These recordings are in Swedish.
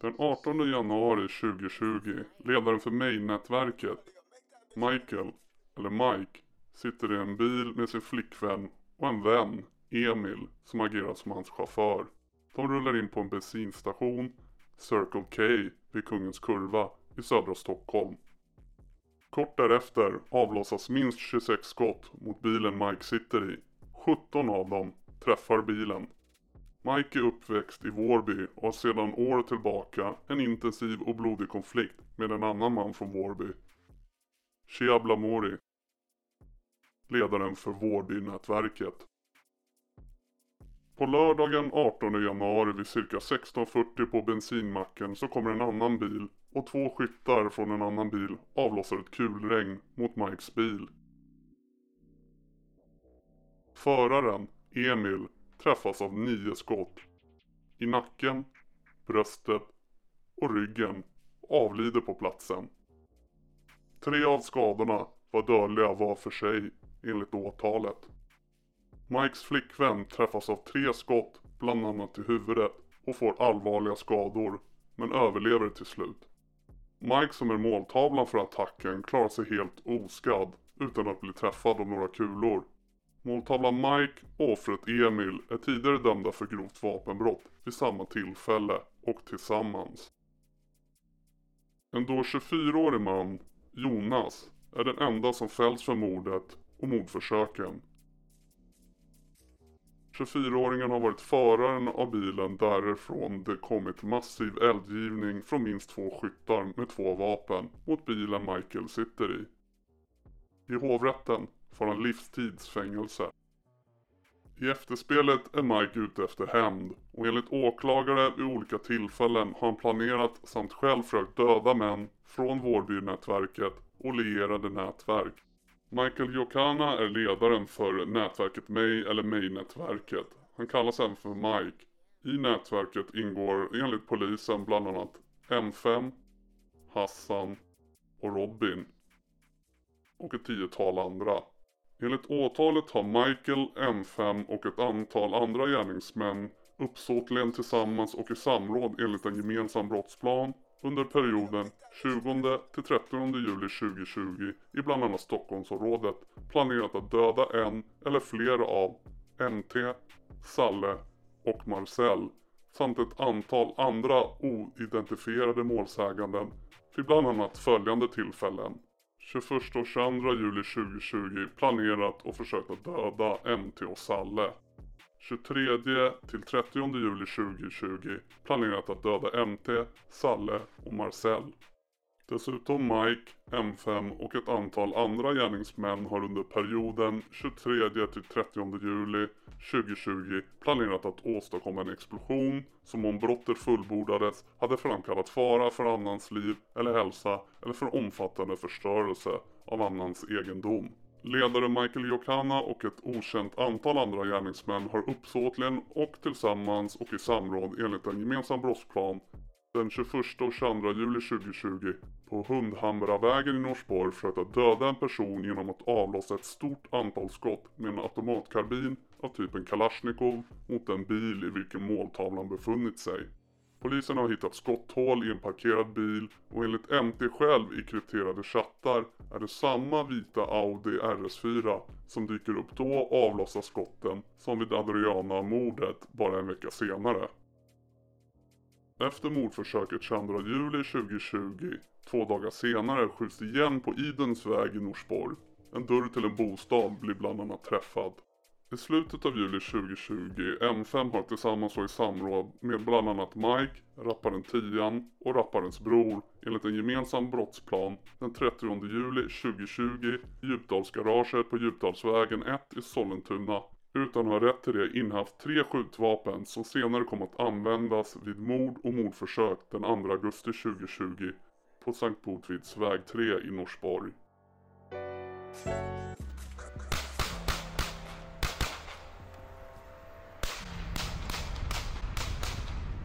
Den 18 januari 2020, ledaren för Main-nätverket, Michael, eller Mike, sitter i en bil med sin flickvän och en vän, Emil, som agerar som hans chaufför. De rullar in på en bensinstation, Circle K, vid Kungens Kurva i södra Stockholm. Kort därefter avlossas minst 26 skott mot bilen Mike sitter i. 17 av dem träffar bilen. Mike är uppväxt i Vårby och har sedan år tillbaka en intensiv och blodig konflikt med en annan man från Vårby. Shia Blamori. Ledaren för Vårbynätverket. På lördagen 18 januari vid cirka 16.40 på bensinmacken så kommer en annan bil och två skyttar från en annan bil avlossar ett kulregn mot Mikes bil. Föraren, Emil, träffas av nio skott. I nacken, bröstet och ryggen och avlider på platsen. Tre av skadorna var dödliga var för sig enligt åtalet. Mikes flickvän träffas av tre skott, bland annat i huvudet och får allvarliga skador, men överlever till slut. Mike som är måltavlan för attacken klarar sig helt oskadd utan att bli träffad av några kulor. Måltavlan Mike och offret Emil är tidigare dömda för grovt vapenbrott vid samma tillfälle och tillsammans. En då 24-årig man, Jonas, är den enda som fälls för mordet och mordförsöken. 24-åringen har varit föraren av bilen därifrån det kommit massiv eldgivning från minst två skyttar med två vapen mot bilen Michael sitter i. I hovrätten får han livstidsfängelse. I efterspelet är Mike ute efter hämnd och enligt åklagare vid olika tillfällen har han planerat samt själv försökt döda män från Vårbynätverket och lierade nätverk. Michael Jokana är ledaren för nätverket May eller May-nätverket. Han kallas även för Mike. I nätverket ingår enligt polisen bland annat M5, Hassan och Robin. Och ett tiotal andra. Enligt åtalet har Michael, M5 och ett antal andra gärningsmän uppsåtligen tillsammans och i samråd enligt en gemensam brottsplan under perioden 20 till 30 juli 2020 i bland annat Stockholmsområdet planerat att döda en eller flera av MT, Salle och Marcel samt ett antal andra oidentifierade målsäganden vid bland annat följande tillfällen. 21 och 22 juli 2020 planerat och försökt att döda MT och Salle. 23 till 30 juli 2020 planerat att döda MT, Salle och Marcel. Dessutom Mike, M5 och ett antal andra gärningsmän har under perioden 23 till 30 juli 2020 planerat att åstadkomma en explosion som om brottet fullbordades hade framkallat fara för annans liv eller hälsa eller för omfattande förstörelse av annans egendom. Ledare Michael Jokana och ett okänt antal andra gärningsmän har uppsåtligen och tillsammans och i samråd enligt en gemensam brottsplan den 21 och 22 juli 2020 på Hundhamravägen i Norsborg försökt att döda en person genom att avlossa ett stort antal skott med en automatkarbin av typen Kalashnikov mot en bil i vilken måltavlan befunnit sig. Polisen har hittat skotthål i en parkerad bil och enligt MT själv i krypterade chattar är det samma vita Audi RS4 som dyker upp då och avlossar skotten som vid Adriana-mordet bara en vecka senare. Efter mordförsöket 22 juli 2020, två dagar senare, skjuts det igen på Idens väg i Norsborg. En dörr till en bostad blir bland annat träffad. I slutet av juli 2020, M5 har tillsammans och i samråd med bland annat Mike, rapparen Tian och rapparens bror enligt en gemensam brottsplan den 30 juli 2020 i Djupdalsgaraget på Djupdalsvägen 1 i Sollentuna utan har rätt till det innehaft tre skjutvapen som senare kom att användas vid mord och mordförsök den 2 augusti 2020 på Sankt Botvids väg 3 i Norsborg.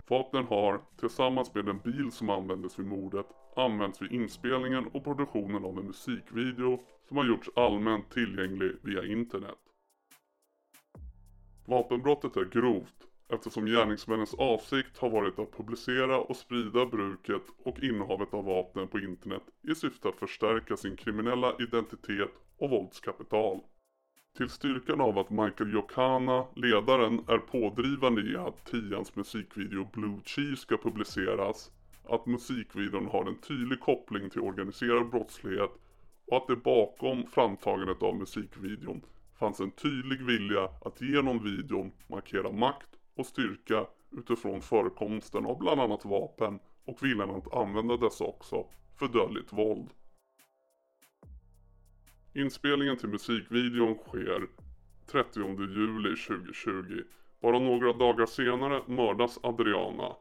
Vapnen har, tillsammans med den bil som användes vid mordet, använts vid inspelningen och produktionen av en musikvideo som har gjorts allmänt tillgänglig via internet. Vapenbrottet är grovt eftersom gärningsmännens avsikt har varit att publicera och sprida bruket och innehavet av vapnen på internet i syfte att förstärka sin kriminella identitet och våldskapital. Till styrkan av att Michael Jokana, ledaren, är pådrivande i att Tians musikvideo Blue Cheese ska publiceras, att musikvideon har en tydlig koppling till organiserad brottslighet och att det bakom framtagandet av musikvideon fanns en tydlig vilja att genom videon markera makt och styrka utifrån förekomsten av bland annat vapen och viljan att använda dessa också för dödligt våld. Inspelningen till musikvideon sker 30 juli 2020. Bara några dagar senare mördas Adriana.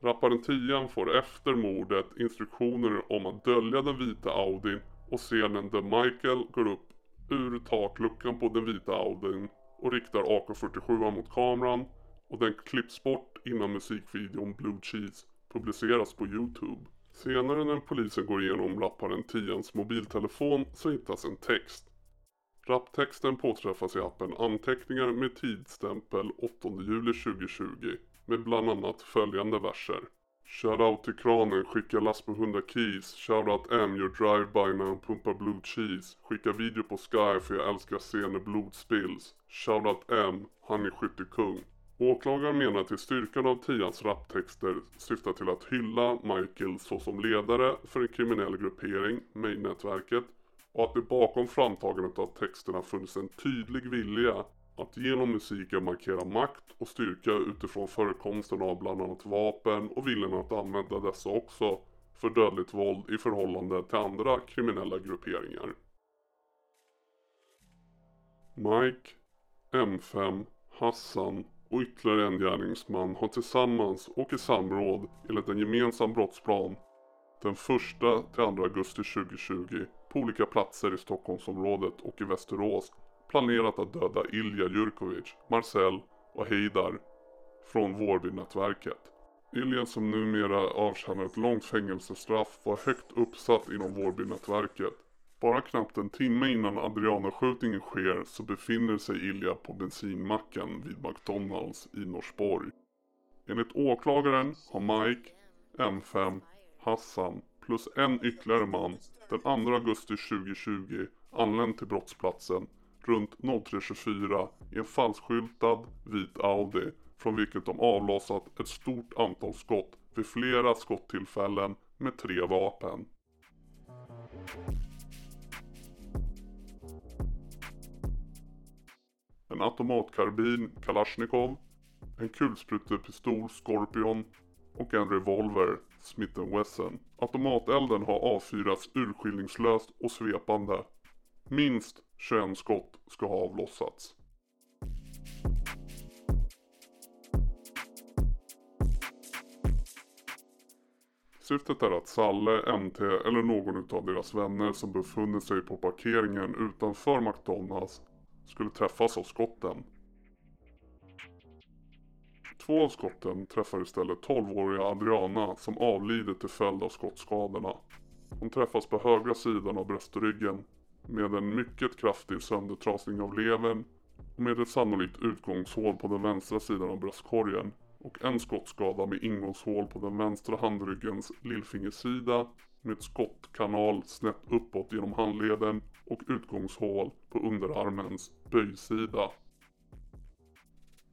Rapparen Tian får efter mordet instruktioner om att dölja den vita Audin och scenen där Michael går upp ur takluckan på den vita Audin och riktar AK47 mot kameran och den klipps bort innan musikvideon Blue Cheese publiceras på Youtube. Senare när polisen går igenom rapparen Tians mobiltelefon så hittas en text. Rapptexten påträffas i appen Anteckningar med tidsstämpel 8 juli 2020 med bland annat följande verser. Shoutout till kranen, skicka last på 100 keys. Shoutout M, your drive-by när han pumpar blue cheese. Skicka video på Sky för jag älskar scener blod spills. Shoutout M, han är skyttekung. Åklagaren menar att styrkan av Tians raptexter syftar till att hylla Michael såsom ledare för en kriminell gruppering, Main-nätverket, och att det bakom framtagandet av texterna funnits en tydlig vilja att genom musiken markera makt och styrka utifrån förekomsten av bland annat vapen och viljan att använda dessa också för dödligt våld i förhållande till andra kriminella grupperingar. Mike, M5, Hassan och ytterligare en gärningsman har tillsammans och i samråd enligt en gemensam brottsplan den 1 till 2 augusti 2020 på olika platser i Stockholmsområdet och i Västerås planerat att döda Ilja Jurkovic, Marcel och Heidar från Vårbynätverket. Ilja som numera avtjänar ett långt fängelsestraff var högt uppsatt inom Vårbynätverket. Bara knappt en timme innan Adriana-skjutningen sker så befinner sig Ilja på bensinmacken vid McDonalds i Norsborg. Enligt åklagaren har Mike, M5, Hassan plus en ytterligare man den 2 augusti 2020 anlänt till brottsplatsen runt 03.24 i en falskskyltad vit Audi från vilket de avlossat ett stort antal skott vid flera skottillfällen med tre vapen. En automatkarbin Kalashnikov, en kulsprutepistol Scorpion och en revolver Smith Wesson. Automatelden har avfyrats urskillningslöst och svepande. Minst 21 skott ska ha avlossats. Syftet är att Salle, MT eller någon av deras vänner som befunnit sig på parkeringen utanför McDonalds skulle träffas av skotten. Två av skotten träffar istället 12-åriga Adriana som avlidit till följd av skottskadorna. Hon träffas på högra sidan av bröstryggen med en mycket kraftig söndertrasning av levern och med ett sannolikt utgångshål på den vänstra sidan av bröstkorgen och en skottskada med ingångshål på den vänstra handryggens lillfingersida med skottkanal snett uppåt genom handleden och utgångshål på underarmens böjsida.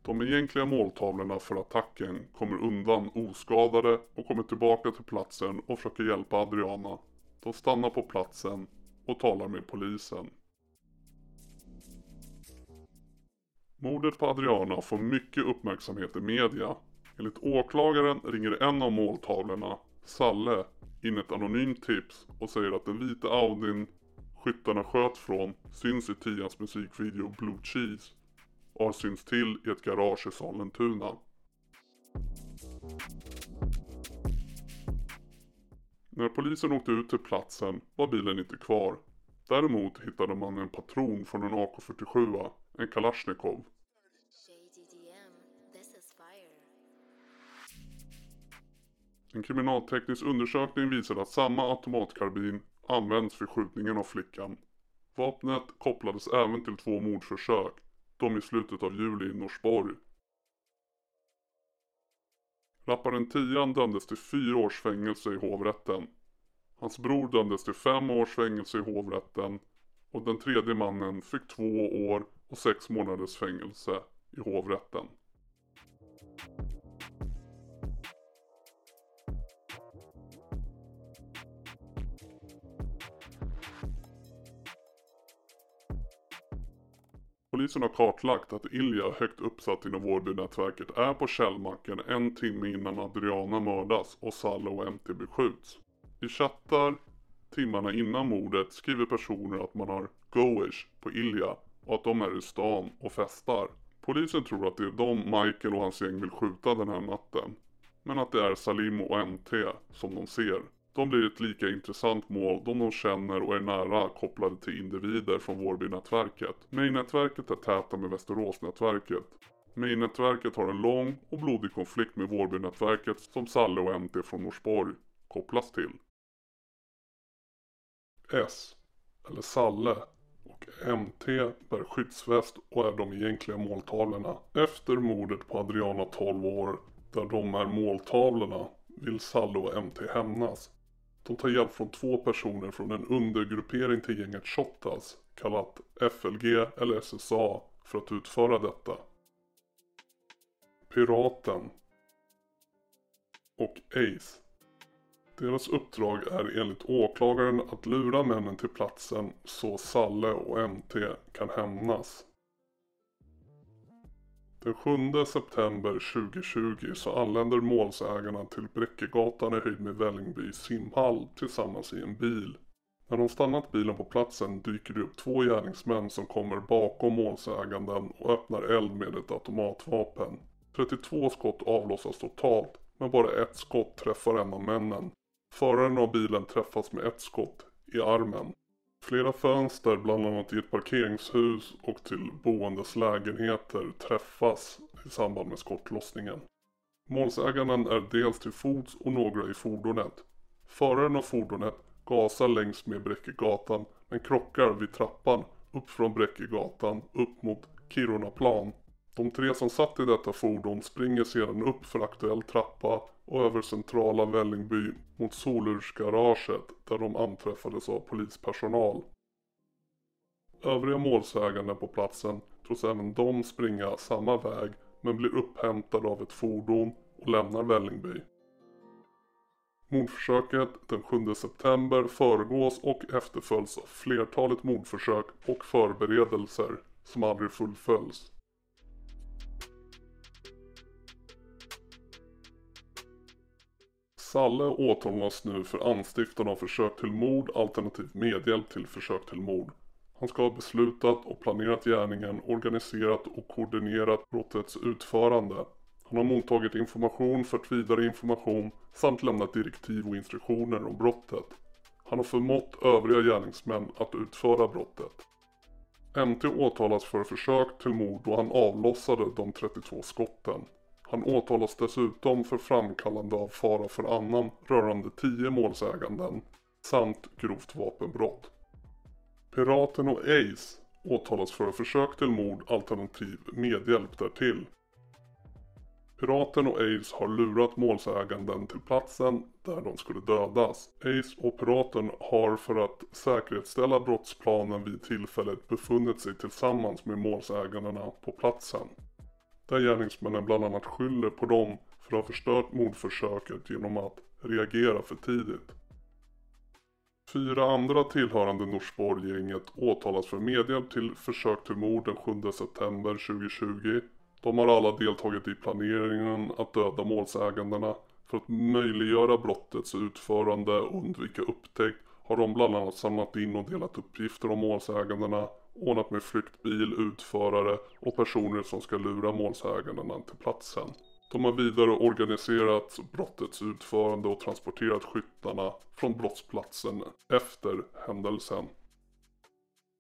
De egentliga måltavlorna för attacken kommer undan oskadade och kommer tillbaka till platsen och försöker hjälpa Adriana. De stannar på platsen och talar med polisen. Mordet på Adriana får mycket uppmärksamhet i media. Enligt åklagaren ringer en av måltavlorna, Salle, in ett anonymt tips och säger att den vita Audin skyttarna sköt från syns i Tians musikvideo Blue Cheese och har synts till i ett garage i Sollentuna. När polisen åkte ut till platsen var bilen inte kvar. Däremot hittade man en patron från en AK47, en Kalashnikov. En kriminalteknisk undersökning visade att samma automatkarbin används vid skjutningen av flickan. Vapnet kopplades även till två mordförsök, de i slutet av juli i Norsborg. Rapparen Tian dömdes till fyra års fängelse i hovrätten. Hans bror dömdes till fem års fängelse i hovrätten och den tredje mannen fick två år och sex månaders fängelse i hovrätten. Polisen har kartlagt att Ilja högt uppsatt inom Vårbynätverket är på Källmacken en timme innan Adriana mördas och Salle och MT beskjuts. I chattar timmarna innan mordet skriver personer att man har goish på Ilja och att de är i stan och festar. Polisen tror att det är de Michael och hans gäng vill skjuta den här natten. Men att det är Salim och MT som de ser. De blir ett lika intressant mål då de känner och är nära kopplade till individer från Vårbynätverket. Main-nätverket är täta med Västeråsnätverket. Main-nätverket har en lång och blodig konflikt med Vårbynätverket som Salle och MT från Norsborg kopplas till. S, eller Salle, och MT bär skyddsväst och är de egentliga måltavlorna. Efter mordet på Adriana 12 år, där de är måltavlorna, vill Salle och MT hämnas. De tar hjälp från två personer från en undergruppering till gänget Shottaz, kallat FLG eller SSA, för att utföra detta. Piraten och Ace. Deras uppdrag är enligt åklagaren att lura männen till platsen så Salle och MT kan hämnas. Den 7 september 2020 så anländer målsägarna till Bräckegatan i höjd med Vällingby simhall tillsammans i en bil. När de stannat bilen på platsen dyker det upp två gärningsmän som kommer bakom målsäganden och öppnar eld med ett automatvapen. 32 skott avlossas totalt, men bara ett skott träffar en av männen. Föraren av bilen träffas med ett skott i armen. Flera fönster, bland annat i ett parkeringshus och till boendes lägenheter, träffas i samband med skottlossningen. Målsäganden är dels till fots och några i fordonet. Föraren av fordonet gasar längs med Bräckegatan men krockar vid trappan upp från Bräckegatan upp mot Kirunaplan. De tre som satt i detta fordon springer sedan upp för aktuell trappa och över centrala Vällingby mot Solursgaraget där de anträffades av polispersonal. Övriga målsägande på platsen tros även de springa samma väg men blir upphämtade av ett fordon och lämnar Vällingby. Mordförsöket den 7 september föregås och efterföljs av flertalet mordförsök och förberedelser som aldrig fullföljs. Salle åtalas nu för anstiftan av försök till mord alternativt medhjälp till försök till mord. Han ska ha beslutat och planerat gärningen, organiserat och koordinerat brottets utförande. Han har mottagit information, fört vidare information samt lämnat direktiv och instruktioner om brottet. Han har förmått övriga gärningsmän att utföra brottet. MT åtalas för försök till mord då han avlossade de 32 skotten. Han åtalas dessutom för framkallande av fara för annan rörande 10 målsäganden samt grovt vapenbrott. Piraten och Ace åtalas för försök till mord alternativ medhjälp därtill. Piraten och Ace har lurat målsäganden till platsen där de skulle dödas. Ace och Piraten har för att säkerhetsställa brottsplanen vid tillfället befunnit sig tillsammans med målsägandena på platsen. Där gärningsmännen bland annat skyller på dem för att ha förstört mordförsöket genom att reagera för tidigt. Fyra andra tillhörande Norsborg-gänget åtalas för medhjälp till försök till mord den 7 september 2020. De har alla deltagit i planeringen att döda målsägandena. För att möjliggöra brottets utförande och undvika upptäckt har de bland annat samlat in och delat uppgifter om målsägandena ordnat med flyktbil, utförare och personer som ska lura målsägandena till platsen. De har vidare organiserat brottets utförande och transporterat skyttarna från brottsplatsen efter händelsen.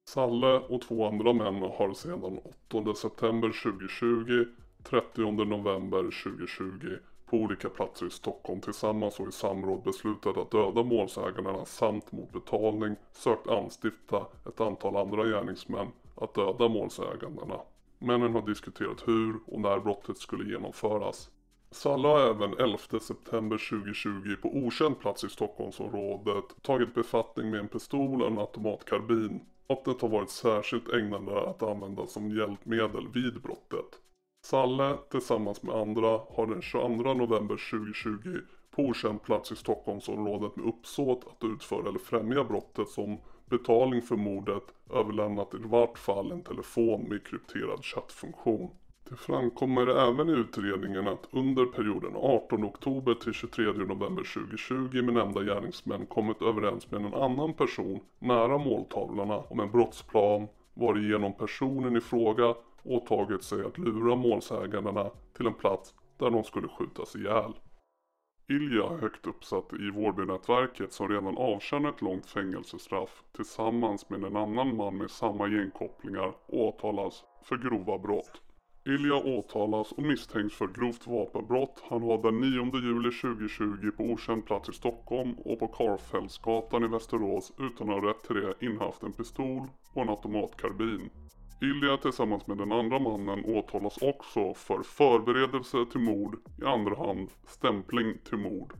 Salle och två andra män har sedan 8 september 2020, 30 november 2020 på olika platser i Stockholm tillsammans och i samråd beslutade att döda målsägarna samt mot betalning sökt anstifta ett antal andra gärningsmän att döda målsägarna. Männen har diskuterat hur och när brottet skulle genomföras. Salla har även 11 september 2020 på okänd plats i Stockholmsområdet tagit befattning med en pistol och en automatkarbin. Vapnet har varit särskilt ägnade att användas som hjälpmedel vid brottet. Salle tillsammans med andra har den 22 november 2020 på okänd plats i Stockholmsområdet med uppsåt att utföra eller främja brottet som betalning för mordet överlämnat i vart fall en telefon med krypterad chattfunktion. Det framkommer även i utredningen att under perioden 18 oktober till 23 november 2020 med nämnda gärningsmän kommit överens med en annan person nära måltavlorna om en brottsplan varigenom personen i fråga åtagit sig att lura målsägandena till en plats där de skulle skjutas ihjäl. Ilja högt uppsatt i Vårbynätverket som redan avtjänar ett långt fängelsestraff tillsammans med en annan man med samma gängkopplingar åtalas för grova brott. Ilja åtalas och misstänks för grovt vapenbrott. Han har den 9 juli 2020 på okänd plats i Stockholm och på Karlfeldtsgatan i Västerås utan att ha rätt till det innehaft en pistol och en automatkarbin. Ilja tillsammans med den andra mannen åtalas också för förberedelse till mord, i andra hand stämpling till mord.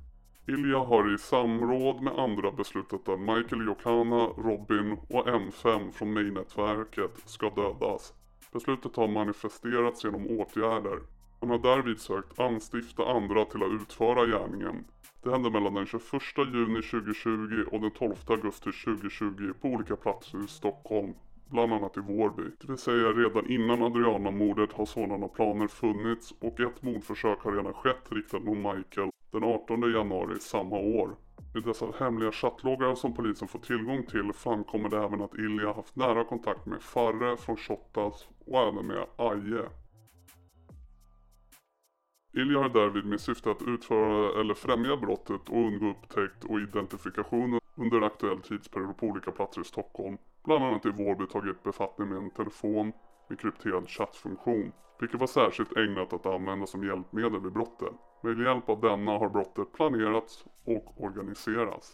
Ilja har i samråd med andra beslutat att Michael Jokana, Robin och M5 från May-nätverket ska dödas. Beslutet har manifesterats genom åtgärder. Han har därvid sökt anstifta andra till att utföra gärningen. Det hände mellan den 21 juni 2020 och den 12 augusti 2020 på olika platser i Stockholm bland annat i Vårby. Det vill säga redan innan Adriana-mordet har sådana planer funnits och ett mordförsök har redan skett riktat mot Michael den 18 januari samma år. I dessa hemliga chattloggar som polisen får tillgång till framkommer det även att Ilja haft nära kontakt med Farre från Shottaz och även med Aje. Ilja har därvid med syfte att utföra eller främja brottet och undgå upptäckt och identifikation under en aktuell tidsperiod på olika platser i Stockholm bland annat i Vårby tagit befattning med en telefon med krypterad chattfunktion, vilket var särskilt ägnat att användas som hjälpmedel vid brottet. Med hjälp av denna har brottet planerats och organiserats.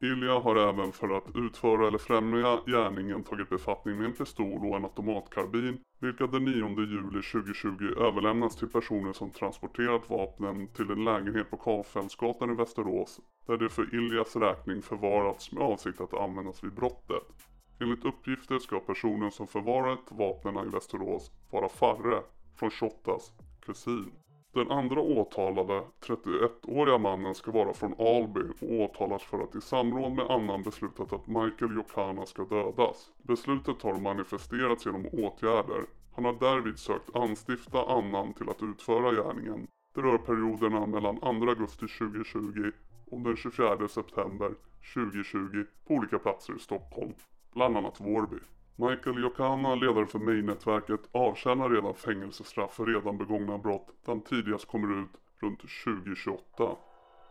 Ilja har även för att utföra eller främja gärningen tagit befattning med en pistol och en automatkarbin, vilka den 9 juli 2020 överlämnats till personer som transporterat vapnen till en lägenhet på Karlfeldtsgatan i Västerås, där det för Iljas räkning förvarats med avsikt att användas vid brottet. Enligt uppgifter ska personen som förvarat vapnen i Västerås vara Farre från Shottaz kusin. Den andra åtalade, 31-åriga mannen, ska vara från Alby och åtalas för att i samråd med annan beslutat att Michael Jokana ska dödas. Beslutet har manifesterats genom åtgärder. Han har därvid sökt anstifta annan till att utföra gärningen. Det rör perioderna mellan 2 augusti 2020 och den 24 september 2020 på olika platser i Stockholm bland annat Vårby. Michael Jokana, ledare för May-nätverket, avtjänar redan fängelsestraff för redan begångna brott där han tidigast kommer ut runt 2028.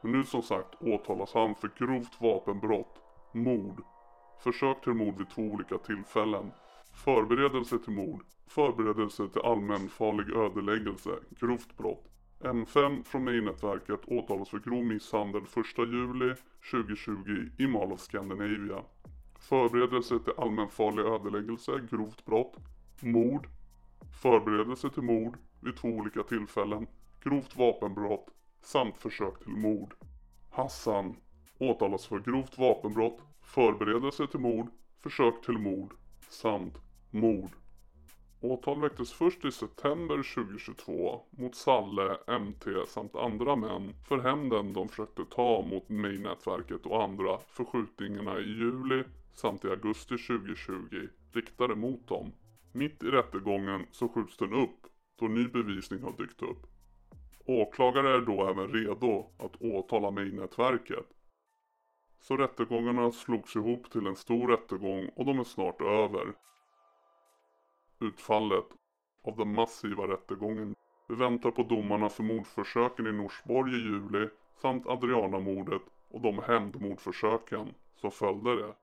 Men nu som sagt åtalas han för grovt vapenbrott, mord, försök till mord vid två olika tillfällen, förberedelse till mord, förberedelse till allmänfarlig ödeläggelse, grovt brott. M5 från May-nätverket åtalas för grov misshandel 1 juli 2020 i Mall of Scandinavia förberedelse till allmänfarlig ödeläggelse, grovt brott, mord, förberedelse till mord vid två olika tillfällen, grovt vapenbrott samt försök till mord. Hassan åtalas för grovt vapenbrott, förberedelse till mord, försök till mord samt mord. Åtal väcktes först i september 2022 mot Salle, MT samt andra män för hämnden de försökte ta mot May-nätverket och andra för skjutningarna i juli samt i augusti 2020 riktade mot dem. Mitt i rättegången så skjuts den upp då ny bevisning har dykt upp. Åklagare är då även redo att åtala May-nätverket. Så rättegångarna slogs ihop till en stor rättegång och de är snart över. Utfallet av den massiva rättegången. Vi väntar på domarna för mordförsöken i Norsborg i juli samt Adriana-mordet och de hämndmordförsöken som följde det.